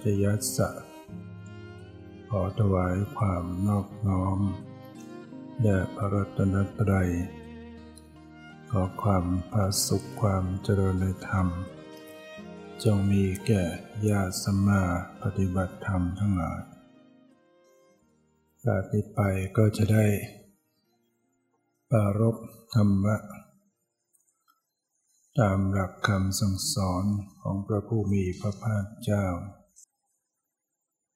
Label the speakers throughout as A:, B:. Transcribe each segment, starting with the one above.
A: รัตนจยัสสะ ขอถวายความนอบน้อมแด่พระรัตนตรัย ขอความผาสุขความเจริญในธรรม จงมีแก่ญาติสมมาปฏิบัติธรรมทั้งหลายจากนี้ไปก็จะได้ ปารบธรรมะ ตามหลักคำสั่งสอนของพระผู้มีพระภาคเจ้า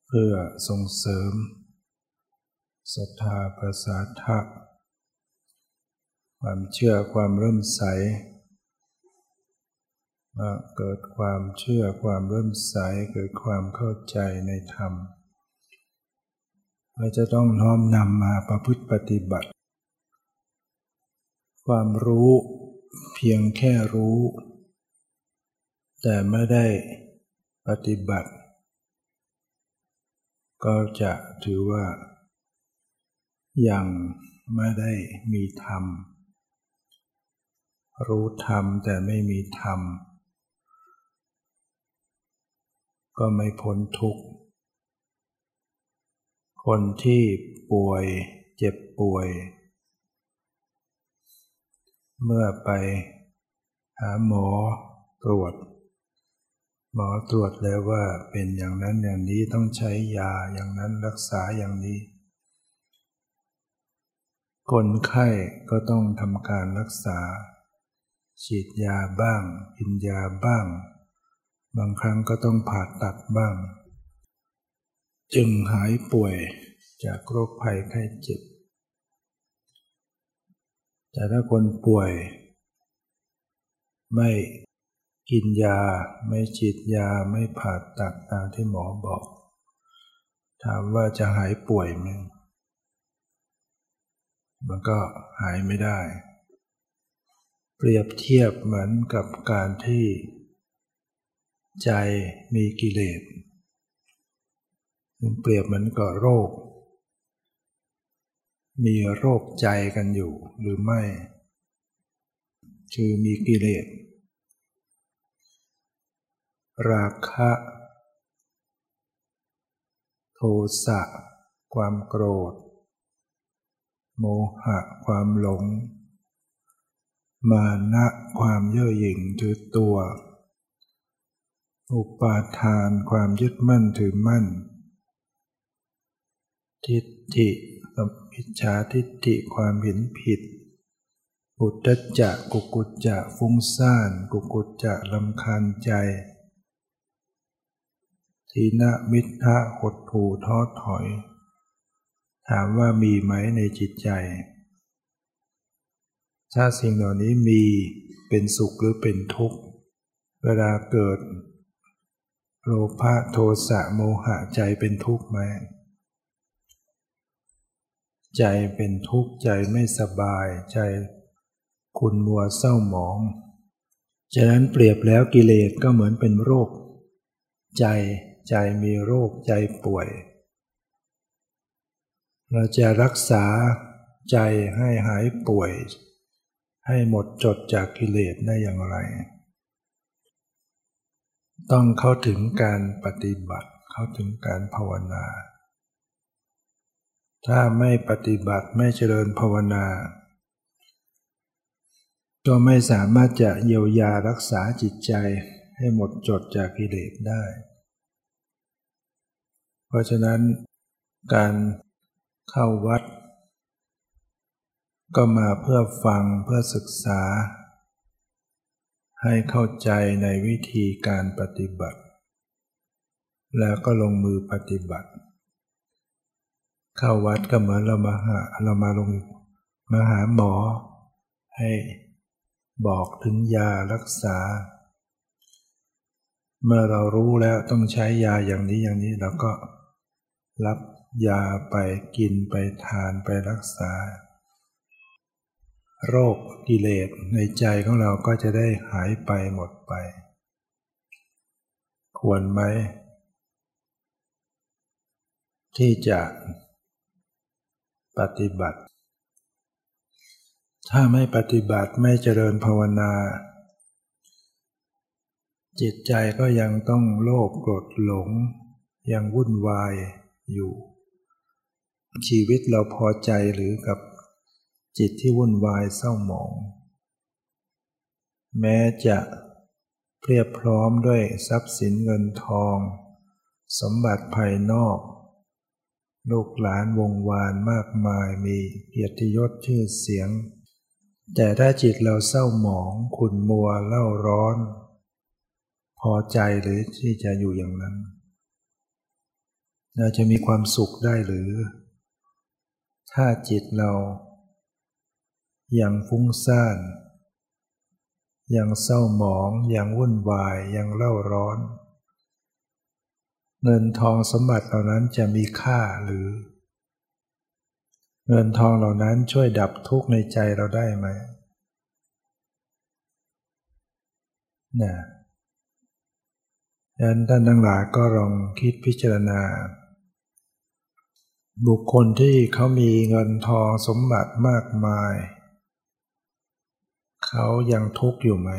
A: เพื่อส่งเสริมศรัทธาประสาทะความเชื่อความเริ่มใสมาเกิดความเชื่อความเริ่มใสเกิดความเข้าใจในธรรมเราจะต้องน้อมนำมาประพฤติปฏิบัติ ความรู้เพียงแค่รู้ แต่ไม่ได้ปฏิบัติ ก็จะถือว่า ยังไม่ได้มีธรรม รู้ธรรมแต่ไม่มีธรรม ก็ไม่พ้นทุกข์ คนที่ป่วยเจ็บป่วย เมื่อไปหาหมอตรวจ หมอตรวจแล้วว่าเป็นอย่างนั้นอย่างนี้ต้องใช้ยาอย่างนั้นรักษาอย่างนี้ คนไข้ก็ต้องทำการรักษา ฉีดยาบ้างกินยาบ้าง บางครั้งก็ต้องผ่าตัดบ้าง จึงหายป่วยจากโรคภัยไข้เจ็บ แต่ถ้าคนป่วย ไม่ กินยาไม่ฉีดยาไม่ผ่าตัดตามที่หมอบอก ถามว่าจะหายป่วยไหมมันก็หายไม่ได้ เปรียบเทียบเหมือนกับการที่ ใจมีกิเลสเปรียบเหมือนกับโรค มีโรคใจกันอยู่หรือไม่ คือมีกิเลส ราคะ โทสะ ความโกรธ โมหะ ความหลง มานะ ความเย่อหยิ่งถือตัว อุปาทาน ความยึดมั่นถือมั่น ทิฏฐิกับมิจฉาทิฏฐิ ความเห็นผิดปุตตะจะกุกุจจะฟุ้งซ่าน กุกุจจะลำคาญใจ ทีนะมิทะหดถูท้อถอย ถามว่ามีไหมในจิตใจ ถ้าสิ่งเหล่านี้มีเป็นสุขหรือเป็นทุกข์ เวลาเกิด โลภะโทสะโมหะใจเป็นทุกข์ไหมใจเป็นทุกข์ใจไม่สบายใจคุณมัวเศร้าหมอง ฉะนั้นเปรียบแล้วกิเลสก็เหมือนเป็นโรค ใจ ใจมีโรคใจป่วย เราจะรักษาใจให้หายป่วย ให้หมดจดจากกิเลสได้อย่างไร ต้องเข้าถึงการปฏิบัติเข้าถึงการภาวนา ถ้าไม่ปฏิบัติไม่เจริญภาวนาก็ไม่สามารถจะเยียวยารักษาจิตใจให้หมดจดจากกิเลสได้ ราะฉะนั้นการเข้าวัด ก็มาเพื่อฟังเพื่อศึกษา ให้เข้าใจในวิธีการปฏิบัติ แล้วก็ลงมือปฏิบัติ เข้าวัดก็เหมือนเรามาหาเรามาลงมาหาหมอ ให้บอกถึงยารักษา เมื่อเรารู้แล้วต้องใช้ยาอย่างนี้อย่างนี้เราก็ รับยาไปกินไปทานไปรักษา โรคกิเลสในใจของเราก็จะได้หายไปหมดไป ควรไหม ที่จะปฏิบัติ ถ้าไม่ปฏิบัติไม่เจริญภาวนา จิตใจก็ยังต้องโลภโกรธหลง ยังวุ่นวาย อยู่ ชีวิตเราพอใจหรือกับจิตที่วุ่นวายเศร้าหมอง แม้จะเพียบพร้อมด้วยทรัพย์สินเงินทอง สมบัติภายนอก ลูกหลานวงวานมากมายมีเกียรติยศชื่อเสียง แต่ถ้าจิตเราเศร้าหมองขุ่นมัวเล่าร้อน พอใจหรือที่จะอยู่อย่างนั้น เราจะมีความสุขได้หรือ ถ้าจิตเรา ยังฟุ้งซ่าน ยังเศร้าหมอง ยังวุ่นวาย ยังเล่าร้อน เงินทองสมบัติเหล่านั้นจะมีค่าหรือ เงินทองเหล่านั้นช่วยดับทุกข์ในใจเราได้ไหมนะดังนั้นท่านทั้งหลายก็ลองคิดพิจารณา บุคคลที่เขามีเงินทองสมบัติมากมาย เขายังทุกข์อยู่ไหม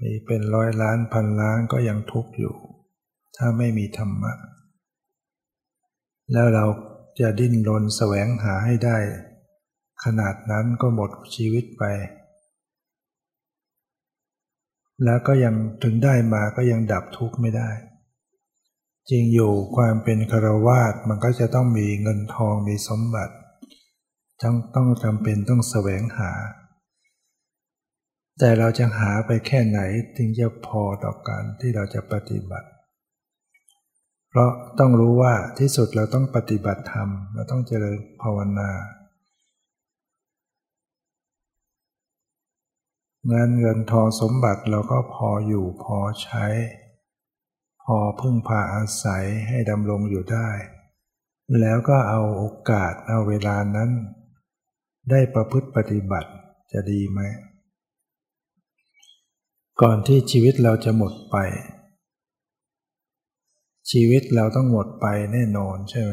A: มีเป็นร้อยล้านพันล้านก็ยังทุกข์อยู่ ถ้าไม่มีธรรมะ แล้วเราจะดิ้นรนแสวงหาให้ได้ ขนาดนั้นก็หมดชีวิตไป แล้วก็ยังถึงได้มาก็ยังดับทุกข์ไม่ได้ จริงอยู่ความเป็นคารวาสมันก็จะต้องมีเงินทองมีสมบัติต้องต้องจำเป็นต้องแสวงหา แต่เราจะหาไปแค่ไหนถึงจะพอต่อการที่เราจะปฏิบัติ เพราะต้องรู้ว่าที่สุดเราต้องปฏิบัติธรรม เราต้องเจริญภาวนาเงินเงินทองสมบัติเราก็พออยู่พอใช้ พอพึ่งพาอาศัยให้ดำรงอยู่ได้ แล้วก็เอาโอกาสเอาเวลานั้น ได้ประพฤติปฏิบัติจะดีไหม ก่อนที่ชีวิตเราจะหมดไป ชีวิตเราต้องหมดไปแน่นอนใช่ไหม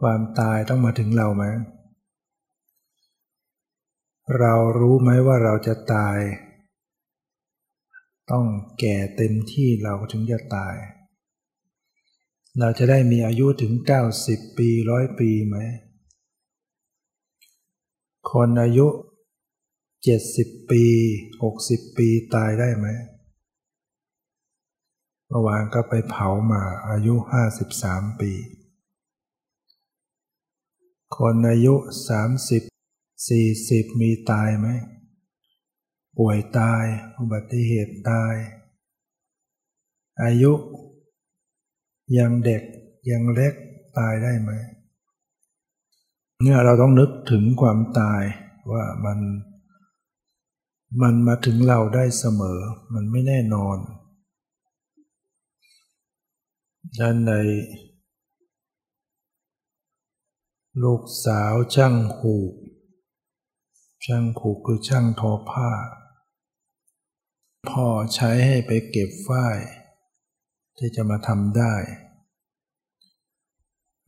A: ความตายต้องมาถึงเราไหมเรารู้ไหมว่าเราจะตาย ต้องแก่เต็มที่เราถึงจะตาย เราจะได้มีอายุถึง 90 ปีร้อยปีไหม คนอายุเจ็ดสิบปีหกสิบปีตายได้ไหมเมื่อวานก็ไปเผามาอายุห้าสิบสามปี คนอายุสามสิบสี่สิบมีตายไหม ป่วยตาย อุบัติเหตุตาย อายุ ยังเด็กยังเล็กตายได้ไหมเนี่ยเราต้องนึกถึงความตายว่ามัน มันมาถึงเราได้เสมอ มันไม่แน่นอนด้านในลูกสาวช่างหูก ช่างหูกคือช่างทอผ้า พ่อใช้ให้ไปเก็บฝ้าย ที่จะมาทำได้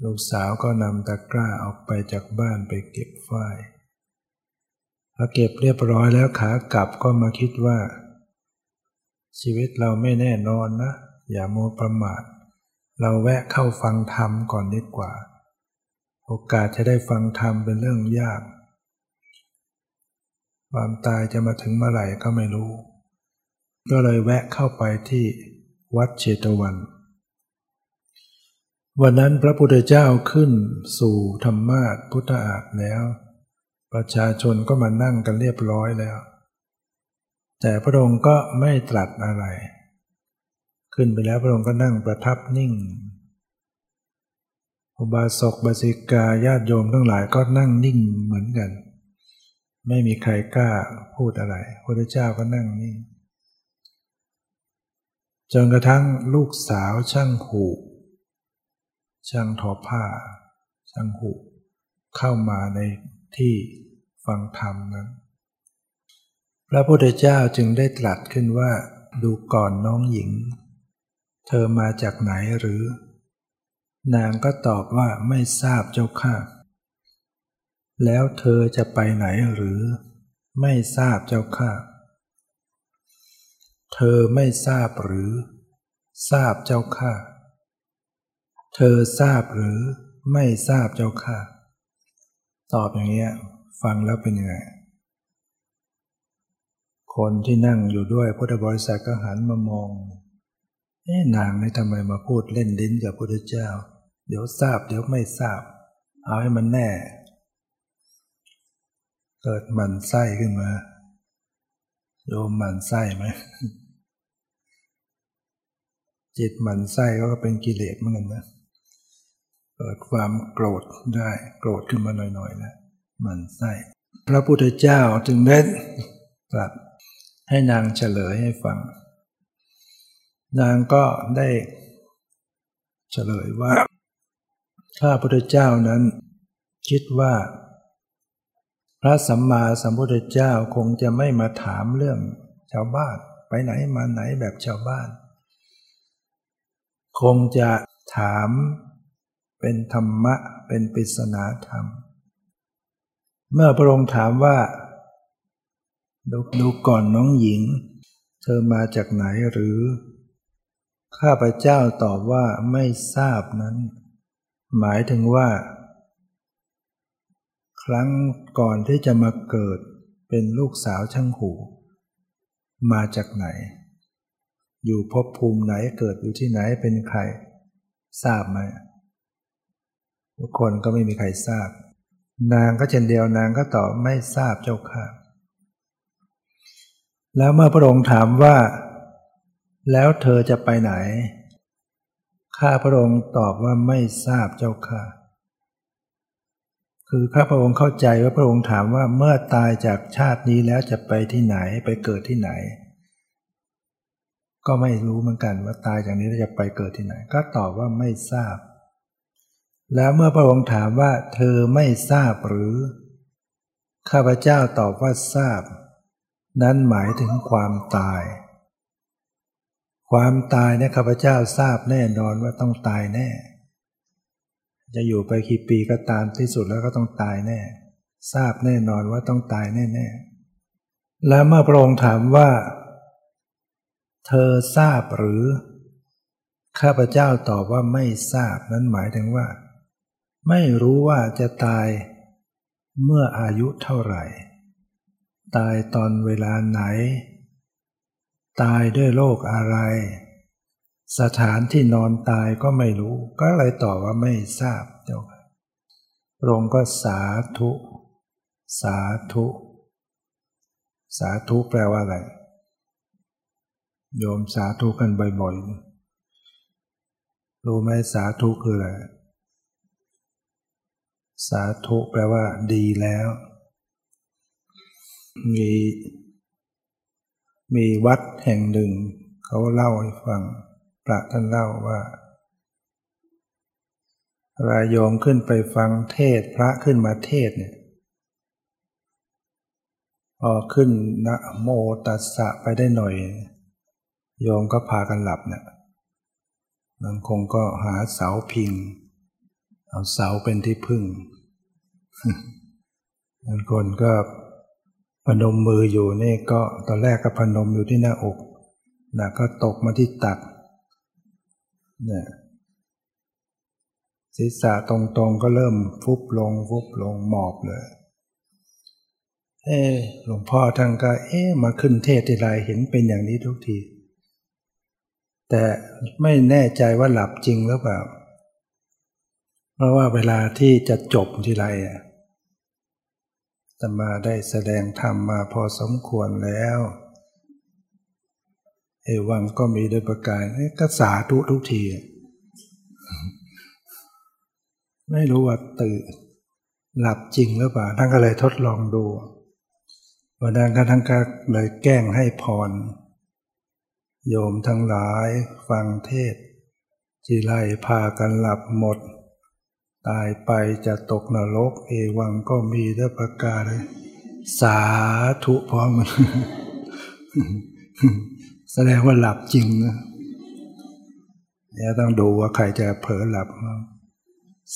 A: ลูกสาวก็นำตะกร้าออกไปจากบ้านไปเก็บฝ้ายพอเก็บเรียบร้อยแล้วขากลับก็มาคิดว่า ชีวิตเราไม่แน่นอนนะ อย่าโมประมาท เราแวะเข้าฟังธรรมก่อนดีกว่า โอกาสจะได้ฟังธรรมเป็นเรื่องยาก ความตายจะมาถึงเมื่อไหร่ก็ไม่รู้ ก็เลยแวะเข้าไปที่วัดเชตวัน วันนั้นพระพุทธเจ้าขึ้นสู่ธรรมาทพุทธอาฏแล้ว ประชาชนก็มานั่งกันเรียบร้อยแล้ว แต่พระองค์ก็ไม่ตรัสอะไร ขึ้นไปแล้วพระองค์ก็นั่งประทับนิ่งอุบาสกบาสิกาญาติโยมทั้งหลายก็นั่งนิ่งเหมือนกัน ไม่มีใครกล้าพูดอะไรพระพุทธเจ้าก็นั่งนิ่ง จนกระทั่งลูกสาวช่างหูช่างทอผ้า ช่างหูเข้ามาในที่ฟังธรรมนั้น พระพุทธเจ้าจึงได้ตรัสขึ้นว่า ดูก่อนน้องหญิง เธอมาจากไหนหรือ นางก็ตอบว่าไม่ทราบเจ้าค่ะ แล้วเธอจะไปไหนหรือ ไม่ทราบเจ้าข้า เธอไม่ทราบหรือ ทราบเจ้าข้าเธอทราบหรือไม่ทราบเจ้าข้าตอบอย่างเงี้ยฟังแล้วเป็นยังไง คนที่นั่งอยู่ด้วยพุทธบริษัทก็หันมามองเอ๊นางนี่ทำไมมาพูดเล่นลิ้นกับพุทธเจ้า เดี๋ยวทราบเดี๋ยวไม่ทราบ เอาให้มันแน่ เกิดมันไส้ขึ้นมา โยมมันไส้ไหม จิตมันไส้ก็เป็นกิเลสเหมือนกันนะเกิดความโกรธได้โกรธขึ้นมาหน่อยๆแล้วมันไส้พระพุทธเจ้าจึงได้ตรัสให้นางเฉลยให้ฟัง นางก็ได้เฉลยว่าข้าพุทธเจ้านั้น คิดว่า พระสัมมาสัมพุทธเจ้าคงจะไม่มาถามเรื่องชาวบ้านไปไหนมาไหนแบบชาวบ้าน คงจะถามเป็นธรรมะเป็นปริศนาธรรม เมื่อพระองค์ถามว่าดูดูก่อนน้องหญิง เธอมาจากไหนหรือ ข้าพเจ้าตอบว่าไม่ทราบนั้น หมายถึงว่า ครั้งก่อนที่จะมาเกิดเป็นลูกสาวช่างหู มาจากไหน อยู่พบภูมิไหนเกิดอยู่ที่ไหนเป็นใคร ทราบไหมทุกคนก็ไม่มีใครทราบ นางก็เช่นเดียวนางก็ตอบไม่ทราบเจ้าค่ะ แล้วเมื่อพระองค์ถามว่า แล้วเธอจะไปไหน ข้าพระองค์ตอบว่าไม่ทราบเจ้าค่ะ คือข้าพระองค์เข้าใจว่าพระองค์ถามว่าเมื่อตายจากชาตินี้แล้วจะไปที่ไหนไปเกิดที่ไหน ก็ไม่รู้เหมือนกันว่าตายจากนี้จะไปเกิดที่ไหน ก็ตอบว่าไม่ทราบ แล้วเมื่อพระองค์ถามว่า เธอไม่ทราบหรือ ข้าพเจ้าตอบว่าทราบ นั้นหมายถึงความตาย ความตายเนี่ยข้าพเจ้าทราบแน่นอนว่าต้องตายแน่ จะอยู่ไปกี่ปีก็ตามที่สุดแล้วก็ต้องตายแน่ ทราบแน่นอนว่าต้องตายแน่ ๆ และเมื่อพระองค์ถามว่า เธอทราบหรือ ข้าพเจ้าตอบว่าไม่ทราบนั้นหมายถึงว่า ไม่รู้ว่าจะตาย เมื่ออายุเท่าไหร่ ตายตอนเวลาไหน ตายด้วยโรคอะไร สถานที่นอนตายก็ไม่รู้ ก็เลยตอบว่าไม่ทราบเจ้าค่ะพระองค์ก็สาธุ สาธุ สาธุแปลว่าอะไร โยมสาธุกันบ่อยๆ รู้ไหมสาธุคืออะไร สาธุแปลว่า ดีแล้ว มี มีวัดแห่งหนึ่ง เขาเล่าให้ฟัง พระท่านเล่าว่ารายโยมขึ้นไปฟังเทศพระขึ้นมาเทศเนี่ยพอขึ้นนะโมตัสสะไปได้หน่อย โยมก็พากันหลับเนี่ยบางคงก็หาเสาพิง เอาเสาเป็นที่พึ่งบางคนก็พนมมืออยู่นี่ก็ตอนแรกก็พนมอยู่ที่หน้าอกนะก็ตกมาที่ตักเนี่ยศีรษะตรงๆก็เริ่มฟุบลงฟุบลงหมอบเลย เออหลวงพ่อท่านก็ เอ๊มาขึ้นเทศทีไรเห็นเป็นอย่างนี้ทุกที แต่ไม่แน่ใจว่าหลับจริงหรือเปล่า เพราะว่าเวลาที่จะจบทีไรอะตมาได้แสดงธรรมมาพอสมควรแล้วเอวังก็มีโดยประการก็สาธุทุกที ไม่รู้ว่าตื่นหลับจริงหรือเปล่าท่านก็เลยทดลองดูวันนั้นก็ท่านก็เลยแกล้งให้พร โยมทั้งหลายฟังเทศจีไล่พากันหลับหมด ตายไปจะตกนรก เอวังก็มีด้วยประกาศสาธุพร้อมแสดงว่าหลับจริงนะเดี๋ยวต้องดูว่าใครจะเผลอหลับ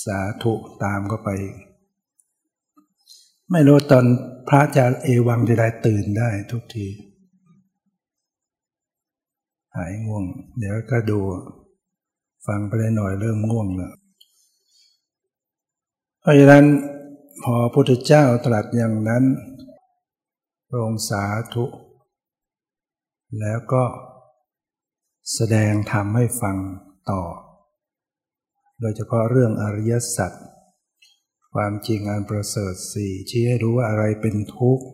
A: สาธุตามก็ไป ไม่รู้ตอนพระจะเอวังทีไรตื่นได้ทุกที หายง่วง เดี๋ยวก็ดู ฟังไปได้หน่อยเริ่มง่วงแล้วเพราะฉะนั้นพอพระพุทธเจ้าตรัสอย่างนั้นพระองค์สาธุ แล้วก็แสดงธรรมให้ฟังต่อ โดยเฉพาะเรื่องอริยสัจความจริงอันประเสริฐสี่ชี้ให้รู้ว่าอะไรเป็นทุกข์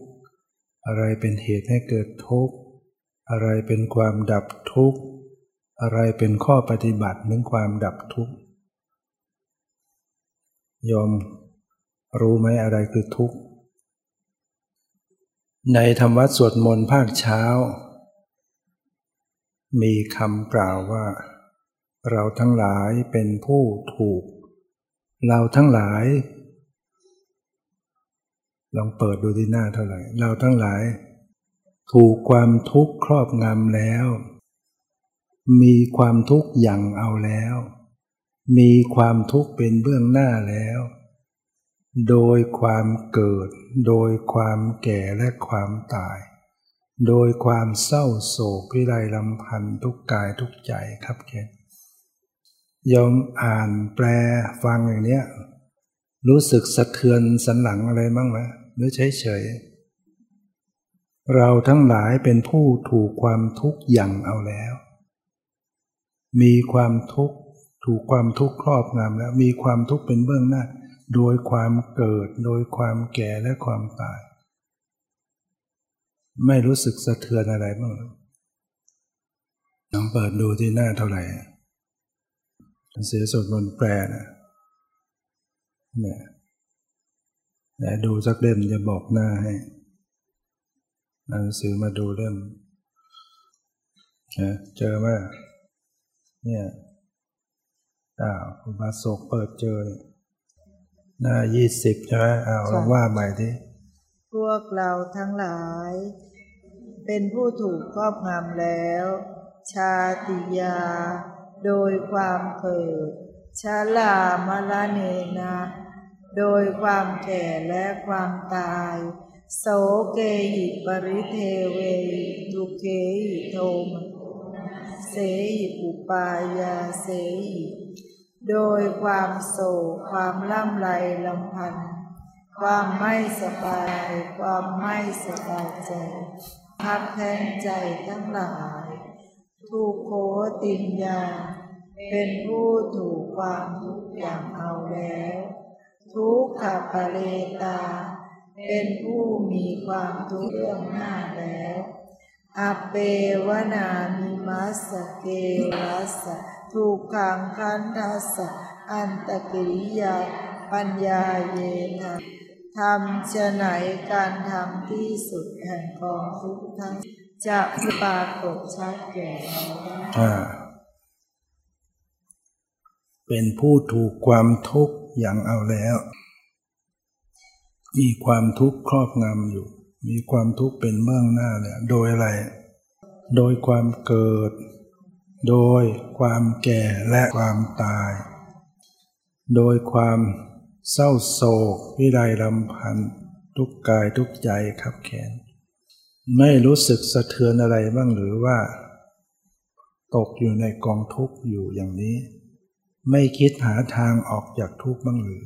A: อะไรเป็นเหตุให้เกิดทุกข์ อะไรเป็นความดับทุกข์ อะไรเป็นข้อปฏิบัติถึงความดับทุกข์ยอมรู้ไหมอะไรคือทุกข์ ในธรรมวัดสวดมนต์ภาคเช้า มีคำกล่าวว่า เราทั้งหลายเป็นผู้ถูก เราทั้งหลาย ลองเปิดดูที่หน้าเท่าไหร่ เราทั้งหลาย ถูกความทุกข์ครอบงำแล้ว มีความทุกข์อย่างเอาแล้ว มีความทุกข์เป็นเบื้องหน้าแล้ว โดยความเกิด โดยความแก่และความตาย โดยความเศร้าโศกพิไรลำพันทุกกายทุกใจครับเคนยอมอ่านแปลฟังอย่างเนี้ยรู้สึกสะเทือนสันหลังอะไรบ้างไหมหรือเฉยๆ เราทั้งหลายเป็นผู้ถูกความทุกข์ยังเอาแล้ว มีความทุกข์ถูกความทุกข์ครอบงำแล้วมีความทุกข์เป็นเบื้องหน้า โดยความเกิดโดยความแก่และความตาย ไม่รู้สึกสะเทือนอะไรบ้างลองเปิดดูที่หน้าเท่าไหร่เสียสดบนแปลนะเนี่ยแต่ดูสักเล่มจะบอกหน้าให้ หนังสือมาดูเล่มเจอไหมเนี่ยอ้าวบาศกเปิดเจอ หน้ายี่สิบใช่ไหมอ้าวลองว่าใหม่ที่
B: พวกเราทั้งหลาย เป็นผู้ถูกครอบงำแล้ว ชาติยา โดยความเกิดชาลามลเนนาโดยความแก่และความตาย โสเกหิปริเทเวทุเกหิโทมเสหิปุปายาเสหิโดยความโศกความล่ำไรลำพันความไม่สบาย ความไม่สบายใจพักแทนใจทั้งหลาย ถูกโคติญญาเป็นผู้ถูกความทุกอย่างเอาแล้ว ทุกขปเลตา เป็นผู้มีความทุกข์เรื่องหน้าแล้ว อเปวนามิมัสเกวัสถูกขังคันทัสอันตกิริยาปัญญาเยนะทำจะไหนการทำที่สุดแห่งกองทุกทั้งจะปรากฏชัดแก่เราได้
A: เป็นผู้ถูกความทุกข์อย่างเอาแล้ว มีความทุกข์ครอบงำอยู่ มีความทุกข์เป็นเบื้องหน้าเนี่ยโดยอะไร โดยความเกิด โดยความแก่และความตาย โดยความเศร้าโศกวิไรลำพันทุกกายทุกใจขับแขน ไม่รู้สึกสะเทือนอะไรบ้างหรือว่า ตกอยู่ในกองทุกข์อยู่อย่างนี้ ไม่คิดหาทางออกจากทุกข์บ้างหรือ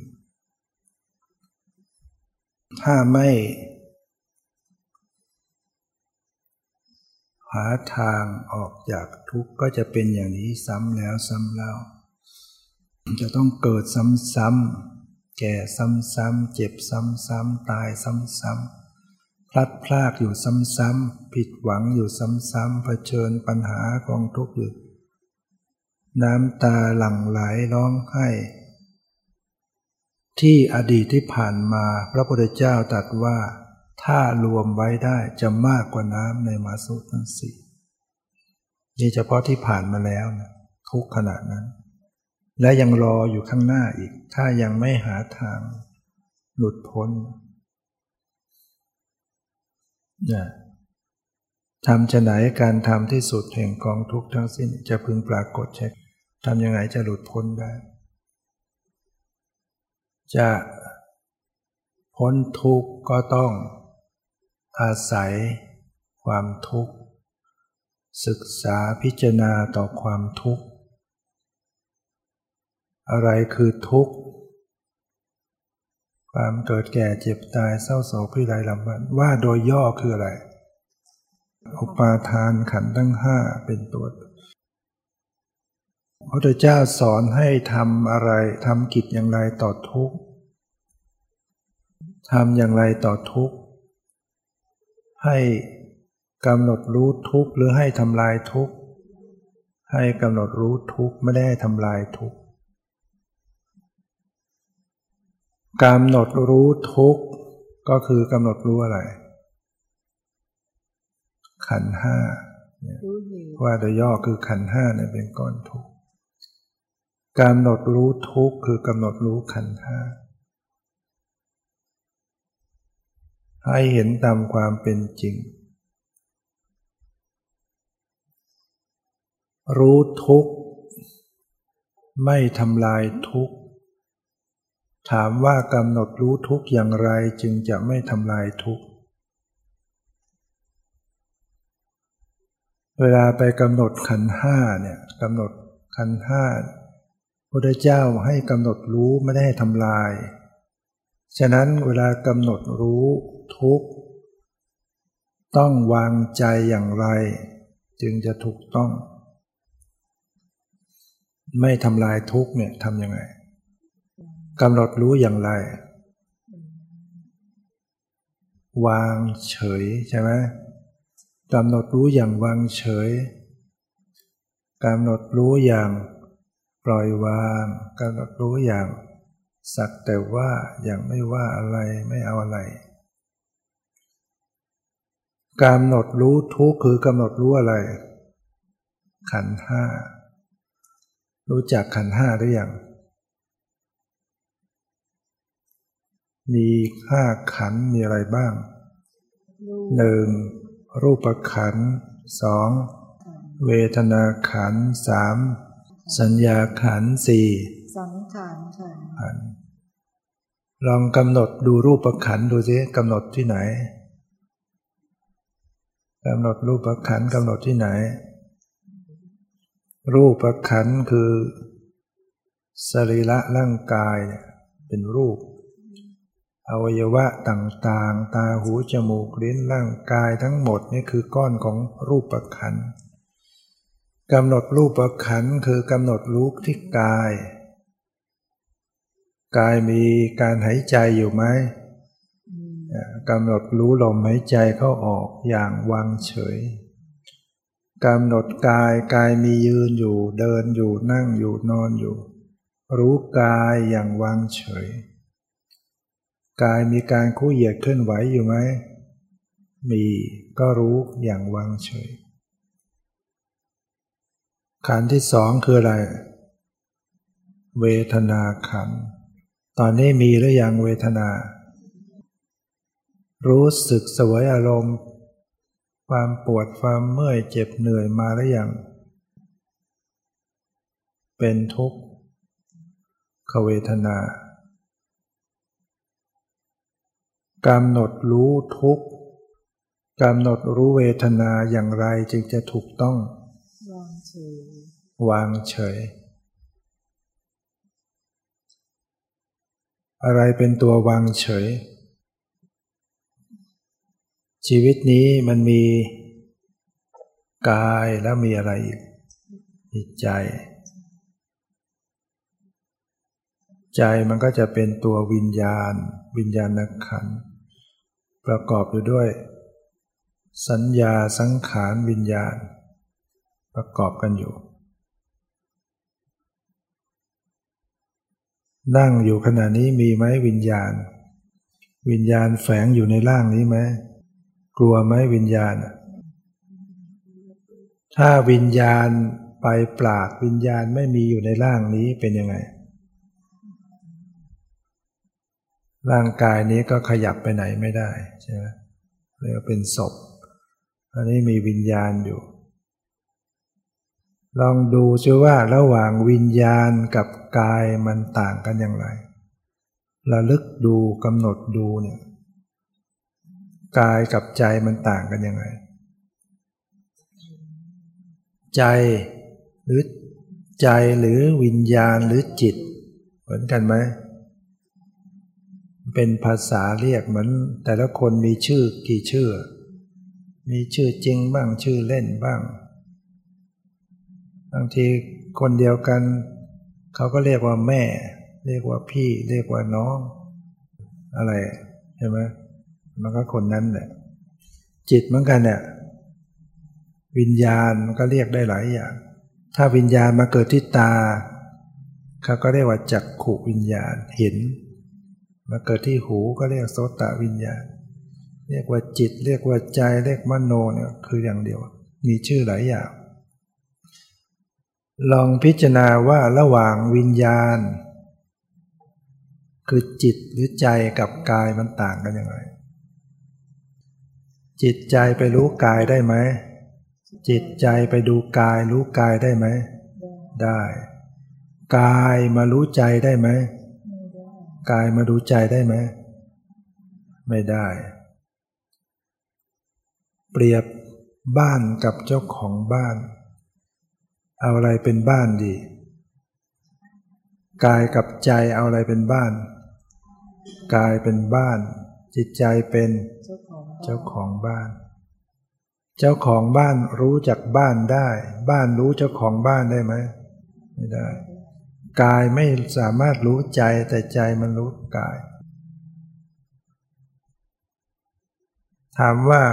A: ถ้าไม่ หาทางออกจากทุกข์ก็จะเป็นอย่างนี้ซ้ำแล้วซ้ำเล่า จะต้องเกิดซ้ำๆแก่ซ้ำๆเจ็บซ้ำๆตายซ้ำๆพลัดพรากอยู่ซ้ำๆ ผิดหวังอยู่ซ้ำๆ เผชิญปัญหาของทุกข์อยู่ น้ำตาหลั่งไหลร้องไห้ ที่อดีตที่ผ่านมาพระพุทธเจ้าตรัสว่า ถ้ารวมไว้ได้จะมากกว่าน้ำในมาสุทั้งสี่นี่เฉพาะที่ผ่านมาแล้วนะทุกขณะนั้น และยังรออยู่ข้างหน้าอีก ถ้ายังไม่หาทางหลุดพ้นนะทำจะไหนการทำที่สุดแห่งกองทุกข์ทั้งสิ้นจะพึงปรากฏใช่ทำยังไงจะหลุดพ้นได้ จะพ้นทุกข์ก็ต้องอาศัยความทุกข์ ศึกษาพิจารณาต่อความทุกข์ อะไรคือทุกข์ ความเกิดแก่เจ็บตายเศร้าโศกพิไรลำพันว่าโดยย่อคืออะไร อุปาทานขันธ์ทั้งห้าเป็นตัว พระพุทธเจ้าสอนให้ทำอะไรทำกิจอย่างไรต่อทุกข์ทำอย่างไรต่อทุกข์ให้กำหนดรู้ทุกข์หรือให้ทำลายทุกข์ให้กำหนดรู้ทุกข์ไม่ได้ทำลายทุกข์กำหนดรู้ทุกข์ก็คือกำหนดรู้อะไร ขันห้าว่าโดยย่อคือขันห้าเนี่ยเป็นก้อนทุกข์ กำหนดรู้ทุกข์คือกำหนดรู้ขันธ์ห้าให้เห็นตามความเป็นจริง รู้ทุกข์ ไม่ทำลายทุกข์ ถามว่ากำหนดรู้ทุกข์อย่างไรจึงจะไม่ทำลายทุกข์ เวลาไปกำหนดขันห้าเนี่ยกำหนดขันห้า พระเจ้าให้กำหนดรู้ไม่ได้ทำลาย ฉะนั้นเวลากำหนดรู้ทุกต้องวางใจอย่างไร จึงจะถูกต้อง ไม่ทำลายทุกเนี่ยทำยังไงกำหนดรู้อย่างไร วางเฉยใช่ไหมกำหนดรู้อย่างวางเฉยกำหนดรู้อย่าง ล่อยวางกำหนดรู้อย่าง สักแต่ว่าอย่างไม่ว่าอะไรไม่เอาอะไรกำหนดรู้ทุกคือกำหนดรู้อะไร ขันห้ารู้จักขันห้าหรือยังมีห้าขันมีอะไรบ้างหนึ่งรูปขันสองเวทนาขันสาม สัญญาขันสี่
B: สังขารขัน
A: ลองกำหนดดูรูปขันดูสิกำหนดที่ไหนกำหนดรูปขันกำหนดที่ไหน รูปขันคือสรีระร่างกายเป็นรูป อวัยวะต่างๆ ตาหูจมูกลิ้นร่างกายทั้งหมดนี่คือก้อนของรูปขัน กำหนดรูปขันคือกำหนดรู้ที่กาย กายมีการหายใจอยู่ไหมกำหนดรู้ลมหายใจเข้าออกอย่างวางเฉยกำหนดกายกายมียืนอยู่เดินอยู่นั่งอยู่นอนอยู่ รู้กายอย่างวางเฉย กายมีการคู่เหยียดเคลื่อนไหวอยู่ไหมมีก็รู้อย่างวางเฉย ขันที่สองคืออะไร เวทนาขัน ตอนนี้มีหรือยังเวทนา รู้สึกสวยอารมณ์ ความปวดความเมื่อยเจ็บเหนื่อยมาหรือยัง เป็นทุกขเวทนากำหนดรู้ทุกกำหนดรู้เวทนาอย่างไรจึงจะถูกต้องวางเฉย วางเฉย อะไรเป็นตัววางเฉย ชีวิตนี้มันมีกายแล้วมีอะไรอีกมีใจ ใจมันก็จะเป็นตัววิญญาณ วิญญาณขันประกอบอยู่ด้วย สัญญาสังขารวิญญาณ ประกอบกันอยู่ นั่งอยู่ขณะนี้มีไหมวิญญาณ วิญญาณแฝงอยู่ในร่างนี้ไหมกลัวไหมวิญญาณ ถ้าวิญญาณไปปราดวิญญาณไม่มีอยู่ในร่างนี้เป็นยังไง ร่างกายนี้ก็ขยับไปไหนไม่ได้ใช่ไหมเรียกเป็นศพอันนี้มีวิญญาณอยู่ ลองดูซิว่าระหว่างวิญญาณกับกายมันต่างกันอย่างไร ระลึกดูกำหนดดูเนี่ยกายกับใจมันต่างกันยังไง ใจหรือใจหรือวิญญาณหรือจิต เหมือนกันไหมเป็นภาษาเรียกเหมือน แต่ละคนมีชื่อกี่ชื่อ มีชื่อจริงบ้างชื่อเล่นบ้าง บางทีคนเดียวกัน เขาก็เรียกว่าแม่ เรียกว่าพี่ เรียกว่าน้อง อะไรใช่ไหมมันก็คนนั้นแหละจิตเหมือนกันเนี่ยวิญญาณมันก็เรียกได้หลายอย่าง ถ้าวิญญาณมาเกิดที่ตา เขาก็เรียกว่าจักขุวิญญาณเห็น มาเกิดที่หูก็เรียกโสตวิญญาณ เรียกว่าจิต เรียกว่าใจเรียกมโนเนี่ยคืออย่างเดียว มีชื่อหลายอย่าง ลองพิจารณาว่าระหว่างวิญญาณ คือจิตหรือใจกับกายมันต่างกันยังไง จิตใจไปรู้กายได้ไหม จิตใจไปดูกายรู้กายได้ไหม ได้ กายมารู้ใจได้ไหม กายมาดูใจได้ไหม ไม่ได้ เปรียบบ้านกับเจ้าของบ้าน เอาอะไรเป็นบ้านดี กายกับใจเอาอะไรเป็นบ้าน กายเป็นบ้าน จิตใจเป็นเจ้าของบ้าน เจ้าของบ้านรู้จักบ้านได้ บ้านรู้เจ้าของบ้านได้ไหมไม่ได้ กายไม่สามารถรู้ใจแต่ใจมันรู้กาย ถามว่า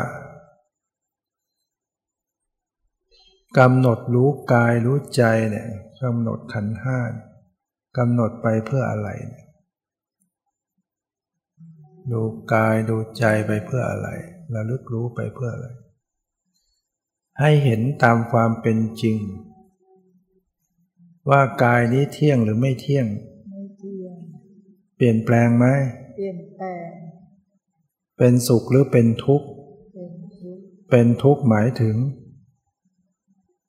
A: กำหนดรู้กายรู้ใจเนี่ยกำหนดขันห้ากำหนดไปเพื่ออะไรเนี่ยดูกายดูใจไปเพื่ออะไรระลึกรู้ไปเพื่ออะไร ให้เห็นตามความเป็นจริง ว่ากายนี้เที่ยงหรือไม่เที่ยง
B: ไม่เที่ยง
A: เปลี่ยนแปลงไหม
B: เปลี่ยนแปลง
A: เป็นสุขหรือเป็นทุกข์
B: เป็นทุกข์
A: เป็นทุกข์หมายถึง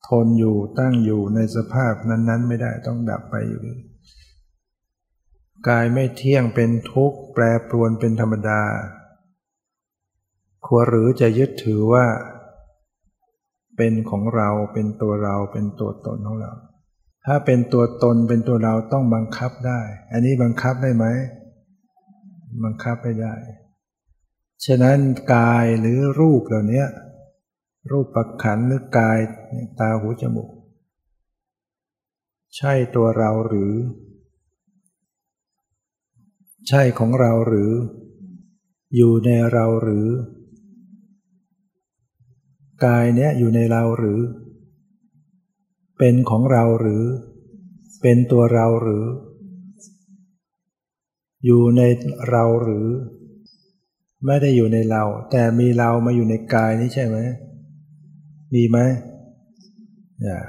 A: ทนอยู่ตั้งอยู่ในสภาพนั้น ๆ ไม่ได้ต้องดับไปอยู่ดีกายไม่เที่ยงเป็นทุกข์แปรปรวนเป็นธรรมดา ควรหรือจะยึดถือว่า เป็นของเราเป็นตัวเราเป็นตัวตนของเรา ถ้าเป็นตัวตนเป็นตัวเราต้องบังคับได้ อันนี้บังคับได้ไหม บังคับไม่ได้ ฉะนั้นกายหรือรูปเหล่านี้ รูปปักขันหรือกายตาหูจมูก ใช่ตัวเราหรือ ใช่ของเราหรือ อยู่ในเราหรือ กายเนี้ยอยู่ในเราหรือ เป็นของเราหรือ เป็นตัวเราหรือ อยู่ในเราหรือ ไม่ได้อยู่ในเรา แต่มีเรามาอยู่ในกายนี้ใช่ไหม มีไหมอย่า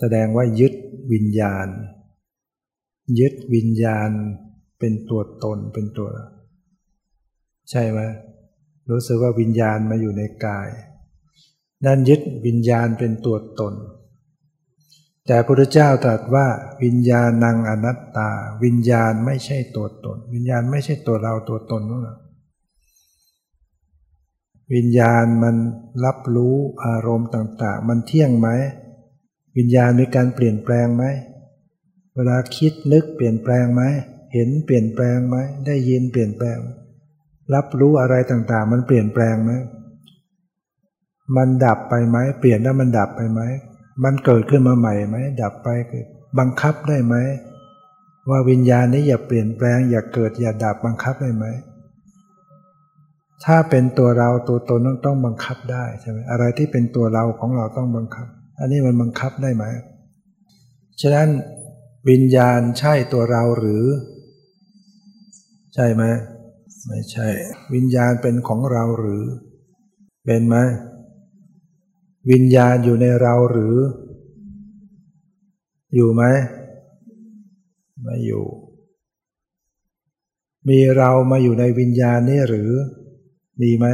A: แสดงว่ายึดวิญญาณ ยึดวิญญาณเป็นตัวตนเป็นตัว ใช่ไหมรู้สึกว่าวิญญาณมาอยู่ในกาย นั่นยึดวิญญาณเป็นตัวตน แต่พระพุทธเจ้าตรัสว่า วิญญาณังอนัตตา วิญญาณไม่ใช่ตัวตน วิญญาณไม่ใช่ตัวเราตัวตนนั่นแหละ วิญญาณมันรับรู้อารมณ์ต่าง ๆ มันเที่ยงไหม วิญญาณมีการเปลี่ยนแปลงไหม เวลาคิดนึกเปลี่ยนแปลงไหม เห็นเปลี่ยนแปลงไหม ได้ยินเปลี่ยนแปลง รับรู้อะไรต่างๆ มันเปลี่ยนแปลงไหม มันดับไปไหม เปลี่ยนแล้วมันดับไปไหม มันเกิดขึ้นมาใหม่ไหม ดับไปเกิดบังคับได้ไหม ว่าวิญญาณนี้อย่าเปลี่ยนแปลง อย่าเกิดอย่าดับบังคับได้ไหม ถ้าเป็นตัวเราตัวตนต้องต้องบังคับได้ใช่ไหมอะไรที่เป็นตัวเราของเราต้องบังคับ อันนี้มันบังคับได้ไหมฉะนั้นวิญญาณใช่ตัวเราหรือ ใช่ไหมไม่ใช่ วิญญาณเป็นของเราหรือ เป็นไหมวิญญาณอยู่ในเราหรือ อยู่ไหมไม่อยู่ มีเรามาอยู่ในวิญญาณนี่หรือ มีไหม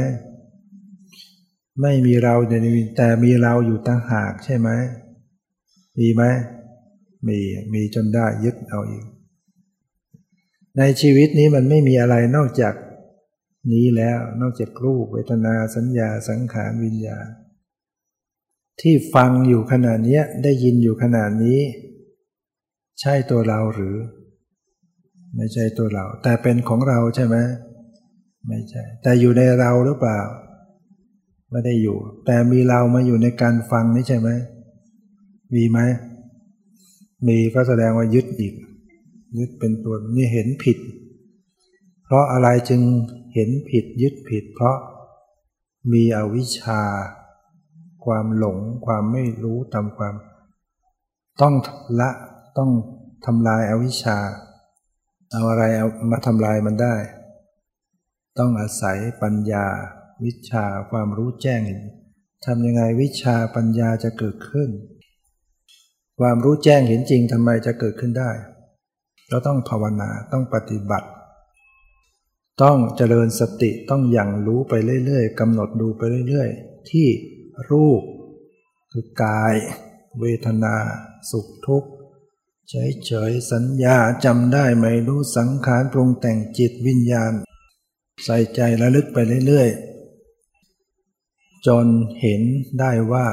A: ไม่มีเราในวิญแต่มีเราอยู่ตั้งหากใช่ไหม มีไหม มี มีจนได้ยึดเอาอีก ในชีวิตนี้มันไม่มีอะไรนอกจากนี้แล้ว นอกจากรูปเวทนาสัญญาสังขารวิญญาณที่ฟังอยู่ขนาดนี้ได้ยินอยู่ขนาดนี้ ใช่ตัวเราหรือ ไม่ใช่ตัวเรา แต่เป็นของเราใช่ไหม ไม่ใช่ แต่อยู่ในเราหรือเปล่า ไม่ได้อยู่ แต่มีเรามาอยู่ในการฟังนี่ใช่ไหมมีไหมมีก็แสดงว่ายึดอีก ยึดเป็นตัวนี่เห็นผิด เพราะอะไรจึงเห็นผิดยึดผิด เพราะมีอวิชชา ความหลง ความไม่รู้ตามความ ต้องละต้องทำลายอาวิชชา เอาอะไรเอามาทำลายมันได้ ต้องอาศัยปัญญา วิชาความรู้แจ้งทำยังไงวิชาปัญญาจะเกิดขึ้น ความรู้แจ้งเห็นจริงทำไมจะเกิดขึ้นได้ เราต้องภาวนาต้องปฏิบัติ ต้องเจริญสติต้องอย่างรู้ไปเรื่อยๆกำหนดดูไปเรื่อยๆ ที่รูป คือกาย เวทนา สุขทุกข์เฉยเฉยสัญญาจำได้ไหมรู้สังขารปรุงแต่งจิตวิญญาณ ใส่ใจระลึกไปเรื่อยๆ จนเห็นได้ว่า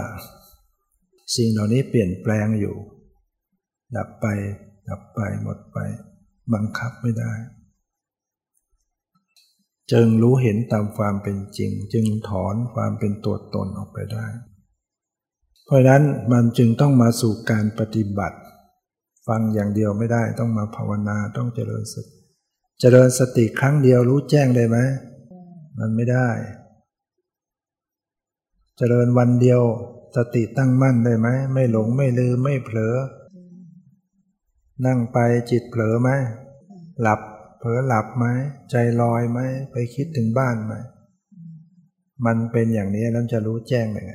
A: สิ่งเหล่านี้เปลี่ยนแปลงอยู่ ดับไปดับไปหมดไป บังคับไม่ได้ จึงรู้เห็นตามความเป็นจริง จึงถอนความเป็นตัวตนออกไปได้ เพราะนั้นมันจึงต้องมาสู่การปฏิบัติ ฟังอย่างเดียวไม่ได้ต้องมาภาวนาต้องเจริญสติ เจริญสติครั้งเดียวรู้แจ้งได้ไหมมันไม่ได้ เจริญวันเดียว สติตั้งมั่นได้ไหมไม่หลงไม่ลืมไม่เผลอ นั่งไปจิตเผลอไหมหลับ เผลอหลับไหมใจลอยไหมไปคิดถึงบ้านไหมมันเป็นอย่างนี้แล้วจะรู้แจ้งยังไง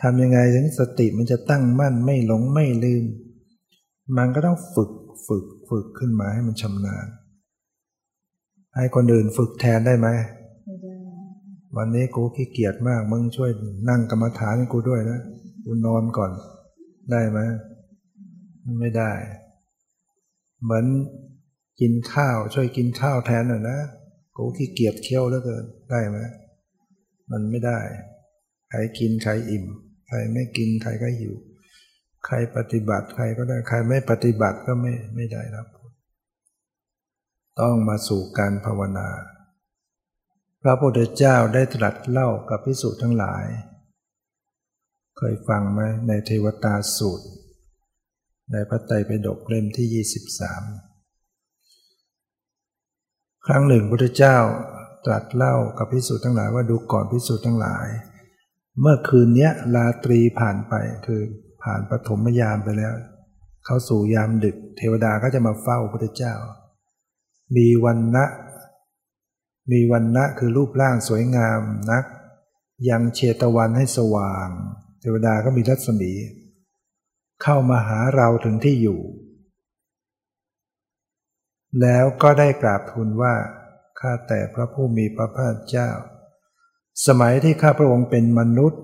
A: ทำยังไงถึงสติมันจะตั้งมั่นไม่หลงไม่ลืม มันก็ต้องฝึกฝึกฝึกขึ้นมาให้มันชำนาญ ให้คนอื่นฝึกแทนได้ไหมวันนี้กูขี้เกียจมาก มึงช่วยนั่งกรรมฐานให้กูด้วยนะกูนอนก่อน ได้ไหมไม่ได้ เหมือนกินข้าว ช่วยกินข้าวแทนหน่อยนะกูขี้เกียจเคี้ยวแล้วเกินได้ไหมมันไม่ได้ ใครกินใครอิ่ม ใครไม่กินใครก็หิว ใครปฏิบัติใครก็ได้ ใครไม่ปฏิบัติก็ไม่ไม่ได้รับ ต้องมาสู่การภาวนา พระพุทธเจ้าได้ตรัสเล่ากับพิสุทั้งหลาย เคยฟังไหมในเทวตาสูตร ในพระไตรปิฎกเล่มที่ 23 ครั้งหนึ่งพุทธเจ้าตรัสเล่ากับพิสูจน์ทั้งหลายว่าดูก่อนพิสูจน์ทั้งหลาย เมื่อคืนนี้ลาตรีผ่านไปคือผ่านปฐมยามไปแล้ว เข้าสู่ยามดึก เทวดาก็จะมาเฝ้าพุทธเจ้า มีวันนะมีวันนะคือรูปร่างสวยงามนัก ยังเชตวันให้สว่าง เทวดาก็มีรัศมี เข้ามาหาเราถึงที่อยู่ แล้วก็ได้กราบทูลว่าข้าแต่พระผู้มีพระภาคเจ้า สมัยที่ข้าพระองค์เป็นมนุษย์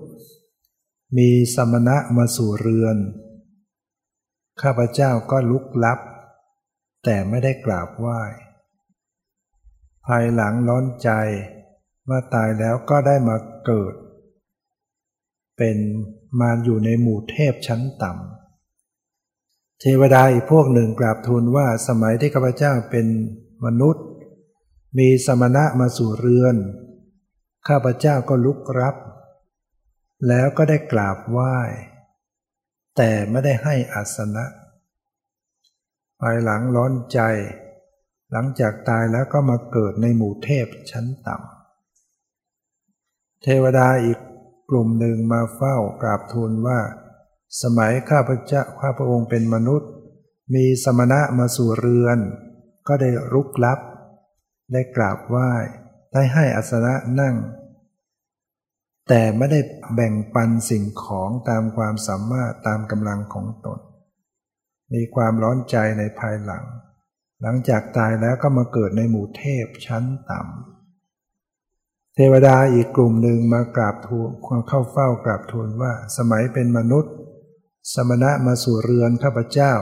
A: มีสมณะมาสู่เรือน ข้าพระเจ้าก็ลุกลับ แต่ไม่ได้กราบไหว้ ภายหลังร้อนใจว่าตายแล้วก็ได้มาเกิด เป็นมาอยู่ในหมู่เทพชั้นต่ำเทวดาอีกพวกหนึ่งกราบทูลว่าสมัยที่ข้าพเจ้าเป็นมนุษย์ มีสมณะมาสู่เรือน ข้าพเจ้าก็ลุกรับ แล้วก็ได้กราบไหว้ แต่ไม่ได้ให้อาสนะ ภายหลังร้อนใจ หลังจากตายแล้วก็มาเกิดในหมู่เทพชั้นต่ำเทวดาอีกกลุ่มหนึ่งมาเฝ้ากราบทูลว่า สมัยข้าพเจ้าข้าพระองค์เป็นมนุษย์ มีสมณะมาสู่เรือน ก็ได้รุกลับ ได้กราบไหว้ได้ให้อัสนะนั่ง แต่ไม่ได้แบ่งปันสิ่งของตามความสามารถตามกำลังของตน มีความร้อนใจในภายหลัง หลังจากตายแล้วก็มาเกิดในหมู่เทพชั้นต่ำเทวดาอีกกลุ่มหนึ่งมากราบทูลเข้าเฝ้ากราบทูลว่าสมัยเป็นมนุษย์ สมณะมาสู่เรือนข้าพเจ้า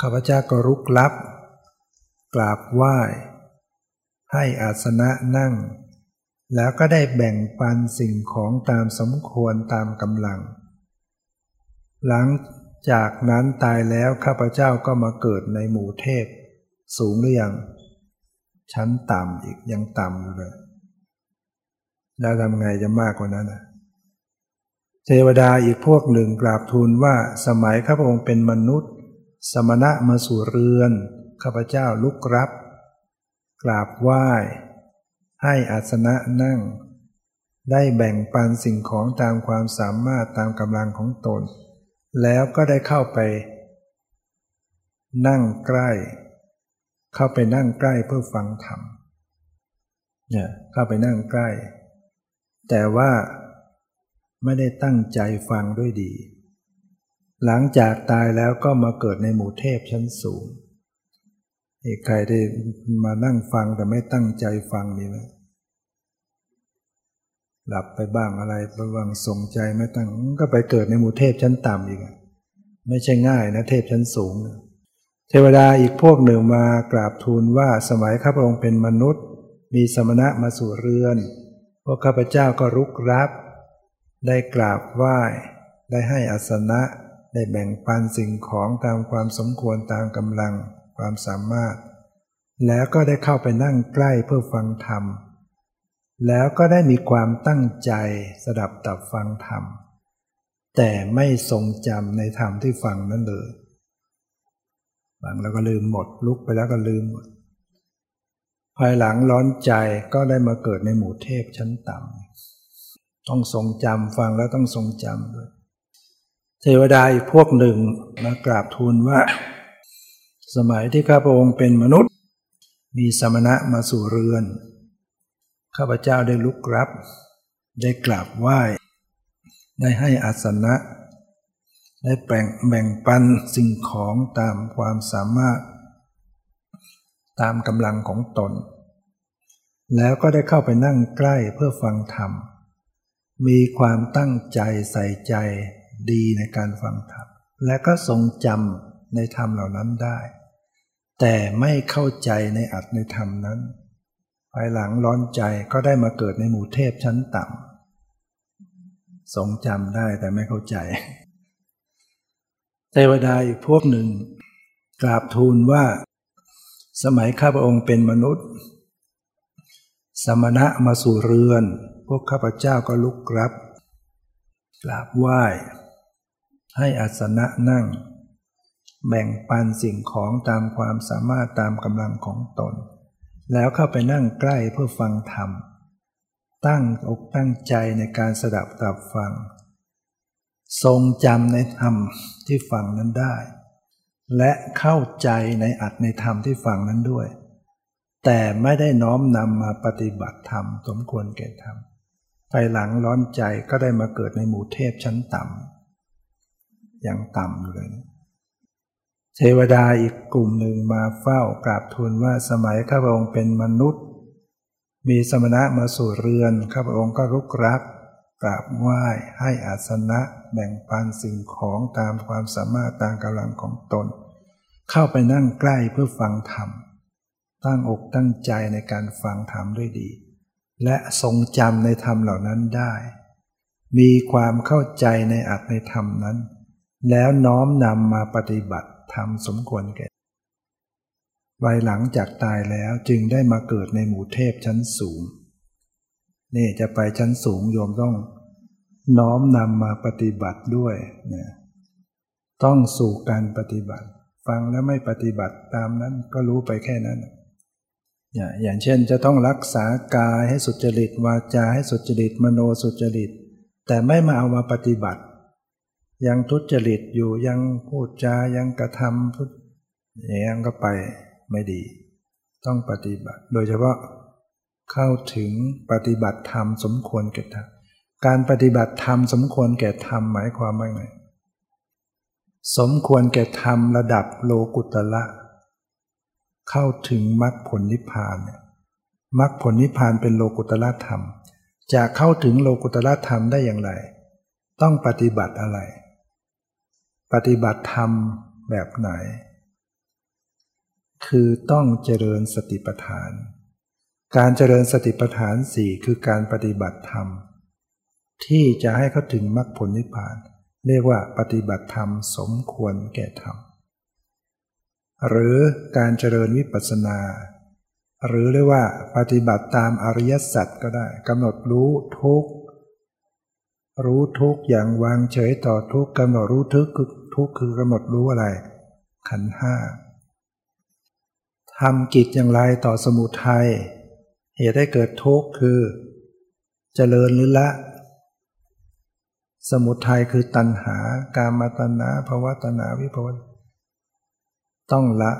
A: ข้าพเจ้าก็รุกลับ กราบไหว้ ให้อาสนะนั่ง แล้วก็ได้แบ่งปันสิ่งของตามสมควรตามกำลัง หลัง จากนั้นตายแล้วข้าพเจ้าก็มาเกิดในหมู่เทพ สูงหรือยัง ชั้นต่ำอีกยังต่ำอยู่เลย แล้วทำไงจะมากกว่านั้นนะเทวดาอีกพวกหนึ่งกราบทูลว่าสมัยข้าพระองค์เป็นมนุษย์ สมณะมาสู่เรือน ข้าพเจ้าลุกรับ กราบไหว้ ให้อาสนะนั่ง ได้แบ่งปันสิ่งของตามความสามารถตามกำลังของตน แล้วก็ได้เข้าไป นั่งใกล้ เข้าไปนั่งใกล้เพื่อฟังธรรมเนี่ยเข้าไปนั่งใกล้ แต่ว่าไม่ได้ตั้งใจฟังด้วยดี หลังจากตายแล้วก็มาเกิดในหมู่เทพชั้นสูงใครได้มานั่งฟังแต่ไม่ตั้งใจฟังมีไหม หลับไปบ้างอะไรไปบ้างสงใจไม่ตั้งก็ไปเกิดในหมู่เทพชั้นต่ำอีกไม่ใช่ง่ายนะเทพชั้นสูง เทวดาอีกพวกหนึ่งมากราบทูลว่าสมัยข้าพระองค์เป็นมนุษย์ มีสมณะมาสู่เรือน พวกข้าพเจ้าก็รุกรับ ได้กราบไหว้ ได้ให้อาสนะ ได้แบ่งปันสิ่งของตามความสมควรตามกำลังความสามารถ แล้วก็ได้เข้าไปนั่งใกล้เพื่อฟังธรรม แล้วก็ได้มีความตั้งใจสดับตับฟังธรรม แต่ไม่ทรงจำในธรรมที่ฟังนั้นเลยฟังแล้วก็ลืมหมดลุกไปแล้วก็ลืมหมด ภายหลังร้อนใจก็ได้มาเกิดในหมู่เทพชั้นต่ำต้องทรงจำฟังแล้วต้องทรงจำด้วย เทวดาอีกพวกหนึ่งมากราบทูลว่า สมัยที่ข้าพระองค์เป็นมนุษย์ มีสมณะมาสู่เรือน ข้าพเจ้าได้ลุกรับ ได้กราบไหว้ ได้ให้อาสนะ ได้แบ่งแบ่งปันสิ่งของตามความสามารถ ตามกำลังของตน แล้วก็ได้เข้าไปนั่งใกล้เพื่อฟังธรรม มีความตั้งใจใส่ใจดีในการฟังธรรม และก็ทรงจำในธรรมเหล่านั้นได้ แต่ไม่เข้าใจในอัตในธรรมนั้น ภายหลังร้อนใจก็ได้มาเกิดในหมู่เทพชั้นต่ำทรงจำได้แต่ไม่เข้าใจ เทวดาอีกพวกหนึ่ง กราบทูลว่า สมัยข้าพระองค์เป็นมนุษย์ สมณะมาสู่เรือน พวกข้าพเจ้าก็ลุกรับ กราบไหว้ ให้อาสนะนั่ง แบ่งปันสิ่งของตามความสามารถตามกำลังของตน แล้วเข้าไปนั่งใกล้เพื่อฟังธรรม ตั้งอกตั้งใจในการสดับตับฟัง ทรงจำในธรรมที่ฟังนั้นได้ และเข้าใจในอัตในธรรมที่ฟังนั้นด้วย แต่ไม่ได้น้อมนำมาปฏิบัติธรรมสมควรแก่ธรรมภายหลังร้อนใจก็ได้มาเกิดในหมู่เทพชั้นต่ำอย่างต่ำอยู่เลย เทวดาอีกกลุ่มหนึ่งมาเฝ้ากราบทูลว่าสมัยข้าพระองค์เป็นมนุษย์ มีสมณะมาสู่เรือนข้าพระองค์ก็รุกรับกราบไหว้ให้อาสนะแบ่งปันสิ่งของตามความสามารถตามกำลังของตน เข้าไปนั่งใกล้เพื่อฟังธรรม ตั้งอกตั้งใจในการฟังธรรมด้วยดี และทรงจำในธรรมเหล่านั้นได้ มีความเข้าใจในอัตในธรรมนั้น แล้วน้อมนำมาปฏิบัติ ธรรมสมควรแก่วัยหลังจากตายแล้วจึงได้มาเกิดในหมู่เทพชั้นสูง นี่จะไปชั้นสูงโยมต้องน้อมนำมาปฏิบัติด้วยเนี่ยต้องสู่การปฏิบัติ ฟังแล้วไม่ปฏิบัติตามนั้นก็รู้ไปแค่นั้นอย่างเช่นจะต้องรักษากายให้สุจริตวาจาให้สุจริตมโนสุจริต แต่ไม่มาเอามาปฏิบัติ ยังทุจริตอยู่ยังพูดจายังกระทำพุทอย่างนี้ก็ไปไม่ดี ต้องปฏิบัติ โดยเฉพาะเข้าถึงปฏิบัติธรรมสมควรแก่ธรรมการปฏิบัติธรรมสมควรแก่ธรรมหมายความว่าไงสมควรแก่ธรรมระดับโลกุตละ เข้าถึงมรรคผลนิพพานเนี่ยมรรคผลนิพพานเป็นโลกุตละธรรม จะเข้าถึงโลกุตละธรรมได้อย่างไร ต้องปฏิบัติอะไร ปฏิบัติธรรมแบบไหน คือต้องเจริญสติปัฏฐาน การเจริญสติปัฏฐานสี่คือการปฏิบัติธรรม ที่จะให้เขาถึงมรรคผลนิพพาน เรียกว่าปฏิบัติธรรมสมควรแก่ธรรม หรือการเจริญวิปัสสนา หรือเรียกว่าปฏิบัติตามอริยสัจก็ได้กำหนดรู้ทุกรู้ทุกอย่างวางเฉยต่อทุกกำหนดรู้ทุก ทุกคือกำหนดรู้อะไร ขันห้าทำกิจอย่างไรต่อสมุทัยเหตุให้เกิดทุกข์คือจเจริญหรือละ สมุทัยคือตัณหาการมาตัณหาภาวะตัณหาวิภวต้องละ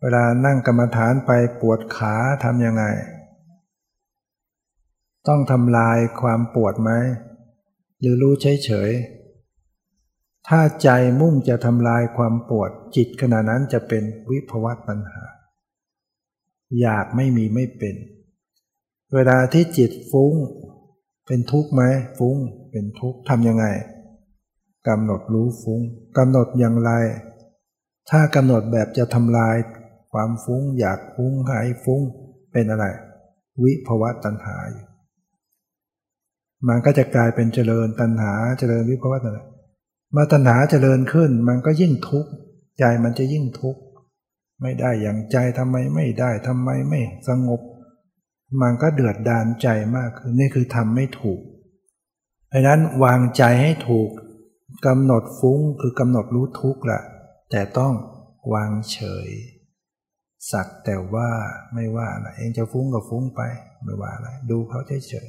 A: เวลานั่งกรรมฐานไปปวดขาทำยังไง ต้องทำลายความปวดไหม หรือรู้เฉยๆ ถ้าใจมุ่งจะทำลายความปวดจิตขณะนั้นจะเป็นวิภวตัณหา อยากไม่มีไม่เป็น เวลาที่จิตฟุ้ง เป็นทุกข์ไหมฟุ้ง เป็นทุกข์ทำยังไงกำหนดรู้ฟุ้งกำหนดอย่างไร ถ้ากำหนดแบบจะทำลาย ความฟุ้ง อยากฟุ้งหายฟุ้ง เป็นอะไร วิภวตัณหาอยู่มันก็จะกลายเป็นเจริญตัณหาเจริญวิภวตัณหา มาตัณหาเจริญขึ้นมันก็ยิ่งทุกข์ใจมันจะยิ่งทุกข์ไม่ได้อย่างใจทำไมไม่ได้ทำไมไม่สงบ มันก็เดือดดานใจมากขึ้นนี่คือทำไม่ถูกดังนั้นวางใจให้ถูกกำหนดฟุ้งคือกำหนดรู้ทุกข์ละแต่ต้องวางเฉย สักแต่ว่าไม่ว่าอะไรเองจะฟุ้งก็ฟุ้งไปไม่ว่าอะไรดูเขาเฉย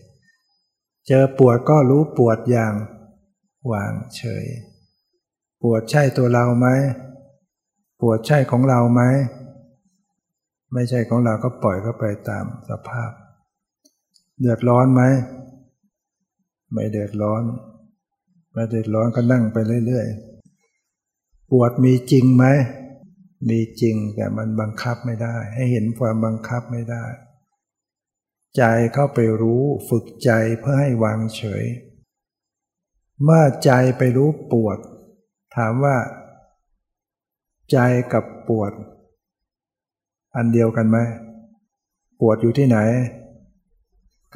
A: เจอปวดก็รู้ปวดอย่างวางเฉย ปวดใช่ตัวเราไหมปวดใช่ของเราไหมไม่ใช่ของเราก็ปล่อยเข้าไปตามสภาพ เดือดร้อนไหมไม่เดือดร้อน ไม่เดือดร้อนก็นั่งไปเรื่อยๆ ปวดมีจริงไหม มีจริงแต่มันบังคับไม่ได้ ให้เห็นความบังคับไม่ได้ ใจเข้าไปรู้ฝึกใจเพื่อให้วางเฉย เมื่อใจไปรู้ปวด ถามว่า ใจกับปวด อันเดียวกันไหมปวดอยู่ที่ไหน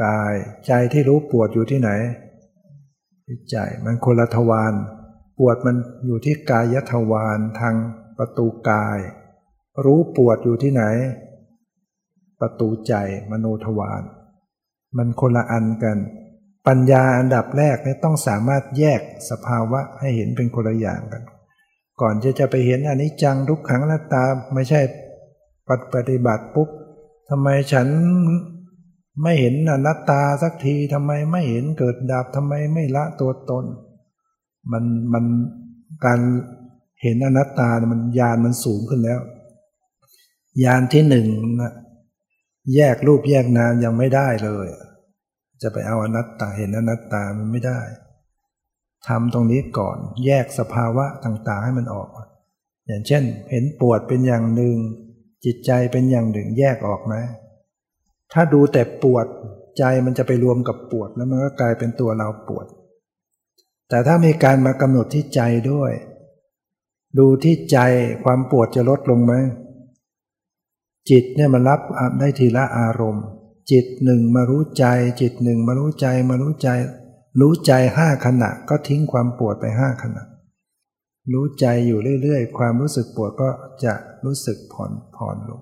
A: กายใจที่รู้ปวดอยู่ที่ไหนใจมันคนละทวารปวดมันอยู่ที่กายทวารทางประตูกาย รู้ปวดอยู่ที่ไหน ประตูใจมโนทวารมันคนละอันกัน ปัญญาอันดับแรกเนี่ยต้องสามารถแยกสภาวะให้เห็นเป็นคนละอย่างกัน ก่อนจะจะไปเห็นอนิจจังทุกขังละตาไม่ใช่ปฏิบัติปุ๊บทำไมฉันไม่เห็นอนัตตาสักทีทำไมไม่เห็นเกิดดับทำไมไม่ละตัวตน มันมันการเห็นอนัตตามันญาณมันสูงขึ้นแล้วญาณที่หนึ่งนะแยกรูปแยกนามยังไม่ได้เลย จะไปเอาอนัตตาเห็นอนัตตามันไม่ได้ทำตรงนี้ก่อนแยกสภาวะต่างๆให้มันออก อย่างเช่น เห็นปวดเป็นอย่างหนึ่ง จิตใจเป็นอย่างหนึ่งแยกออกไหมถ้าดูแต่ปวดใจมันจะไปรวมกับปวดแล้วมันก็กลายเป็นตัวเราปวด แต่ถ้ามีการมากำหนดที่ใจด้วย ดูที่ใจความปวดจะลดลงไหมจิตเนี่ยมันรับได้ทีละอารมณ์ จิตหนึ่งมารู้ใจ จิตหนึ่งมารู้ใจมารู้ใจ รู้ใจห้าขณะก็ทิ้งความปวดไปห้าขณะ รู้ใจอยู่เรื่อยๆ ความรู้สึกปวดก็จะรู้สึกผ่อนผ่อนลง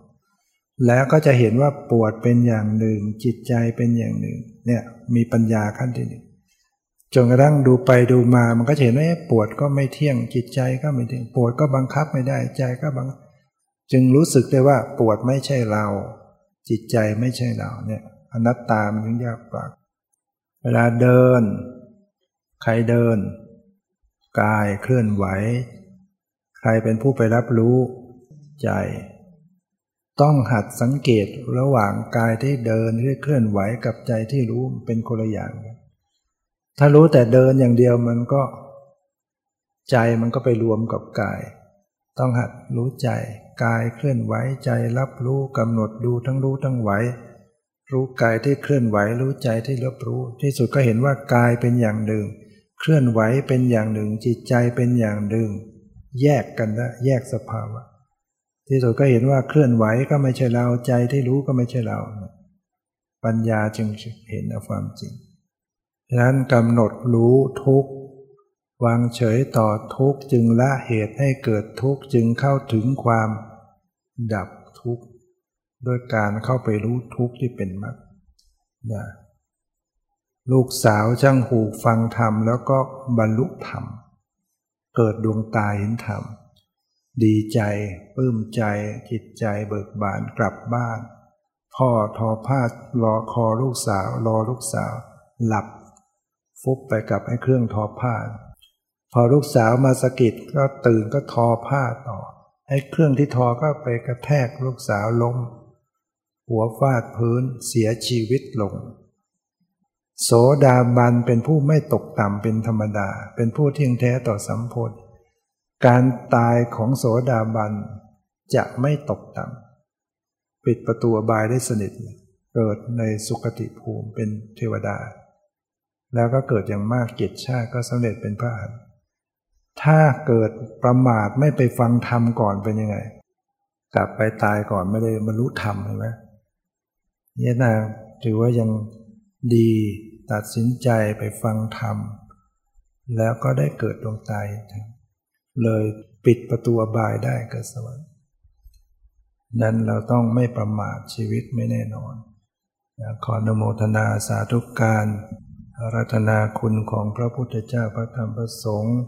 A: แล้วก็จะเห็นว่าปวดเป็นอย่างหนึ่ง จิตใจเป็นอย่างหนึ่ง เนี่ยมีปัญญาขั้นที่หนึ่งจนกระทั่งดูไปดูมามันก็เห็นว่าปวดก็ไม่เที่ยง จิตใจก็ไม่เที่ยงปวดก็บังคับไม่ได้ใจก็บัง จึงรู้สึกได้ว่าปวดไม่ใช่เรา จิตใจไม่ใช่เราเนี่ยอนัตตามันถึงยากกว่าเวลาเดิน ใครเดิน กายเคลื่อนไหว ใครเป็นผู้ไปรับรู้ใจ ต้องหัดสังเกตระหว่างกายที่เดินที่เคลื่อนไหวกับใจที่รู้เป็นคนละอย่าง ถ้ารู้แต่เดินอย่างเดียวมันก็ ใจมันก็ไปรวมกับกาย ต้องหัดรู้ใจ กายเคลื่อนไหวใจรับรู้กำหนดดูทั้งรู้ทั้งไหว รู้กายที่เคลื่อนไหวรู้ใจที่รับรู้ ที่สุดก็เห็นว่ากายเป็นอย่างหนึ่ง เคลื่อนไหวเป็นอย่างหนึ่ง จิตใจเป็นอย่างหนึ่ง แยกกันได้แยกสภาวะ ที่สุดก็เห็นว่าเคลื่อนไหวก็ไม่ใช่เราใจที่รู้ก็ไม่ใช่เรา ปัญญาจึงเห็นความจริงฉะนั้นกำหนดรู้ทุกวางเฉยต่อทุกจึงละเหตุให้เกิดทุกจึงเข้าถึงความ ดับทุกข์ด้วยการเข้าไปรู้ทุกข์ที่เป็นมรรคนะลูกสาวช่างหูฟังธรรมแล้วก็บรรลุธรรม เกิดดวงตาเห็นธรรม ดีใจปลื้มใจจิตใจเบิกบานกลับบ้าน พ่อทอผ้ารอคอลูกสาว รอลูกสาว หลับ ฟุบไปกับไอ้เครื่องทอผ้า พอลูกสาวมาสะกิดก็ตื่นก็ทอผ้าต่อ ไอ้เครื่องที่ทอก็ไปกระแทกลูกสาวล้ม หัวฟาดพื้นเสียชีวิตลง โสดาบันเป็นผู้ไม่ตกต่ำเป็นธรรมดา เป็นผู้เที่ยงแท้ต่อสัมโพธการตายของโสดาบันจะไม่ตกต่ำปิดประตูบายได้สนิท เกิดในสุคติภูมิเป็นเทวดา แล้วก็เกิดอย่างมากเกียรติชาติก็สำเร็จเป็นพระอรหันต์ ถ้าเกิดประมาทไม่ไปฟังธรรมก่อนเป็นยังไง กลับไปตายก่อนไม่ได้บรรลุธรรมเห็นไหมเนี่ยนะถือว่ายังดีตัดสินใจไปฟังธรรม แล้วก็ได้เกิดดวงตายเลยปิดประตูบายได้เกิดสวรรค์นั้นเราต้องไม่ประมาทชีวิตไม่แน่นอนขอนโมทนาสาธุการรัตนาคุณของพระพุทธเจ้าพระธรรมพระสงฆ์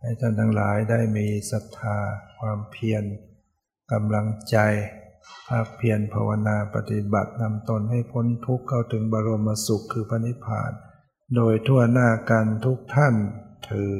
A: ให้ท่านทั้งหลายได้มีศรัทธา ความเพียรกำลังใจ ภาคเพียรภาวนาปฏิบัตินำตนให้พ้นทุกข์เข้าถึงบรมสุขคือพระนิพพาน โดยทั่วหน้ากันทุกท่านเธอ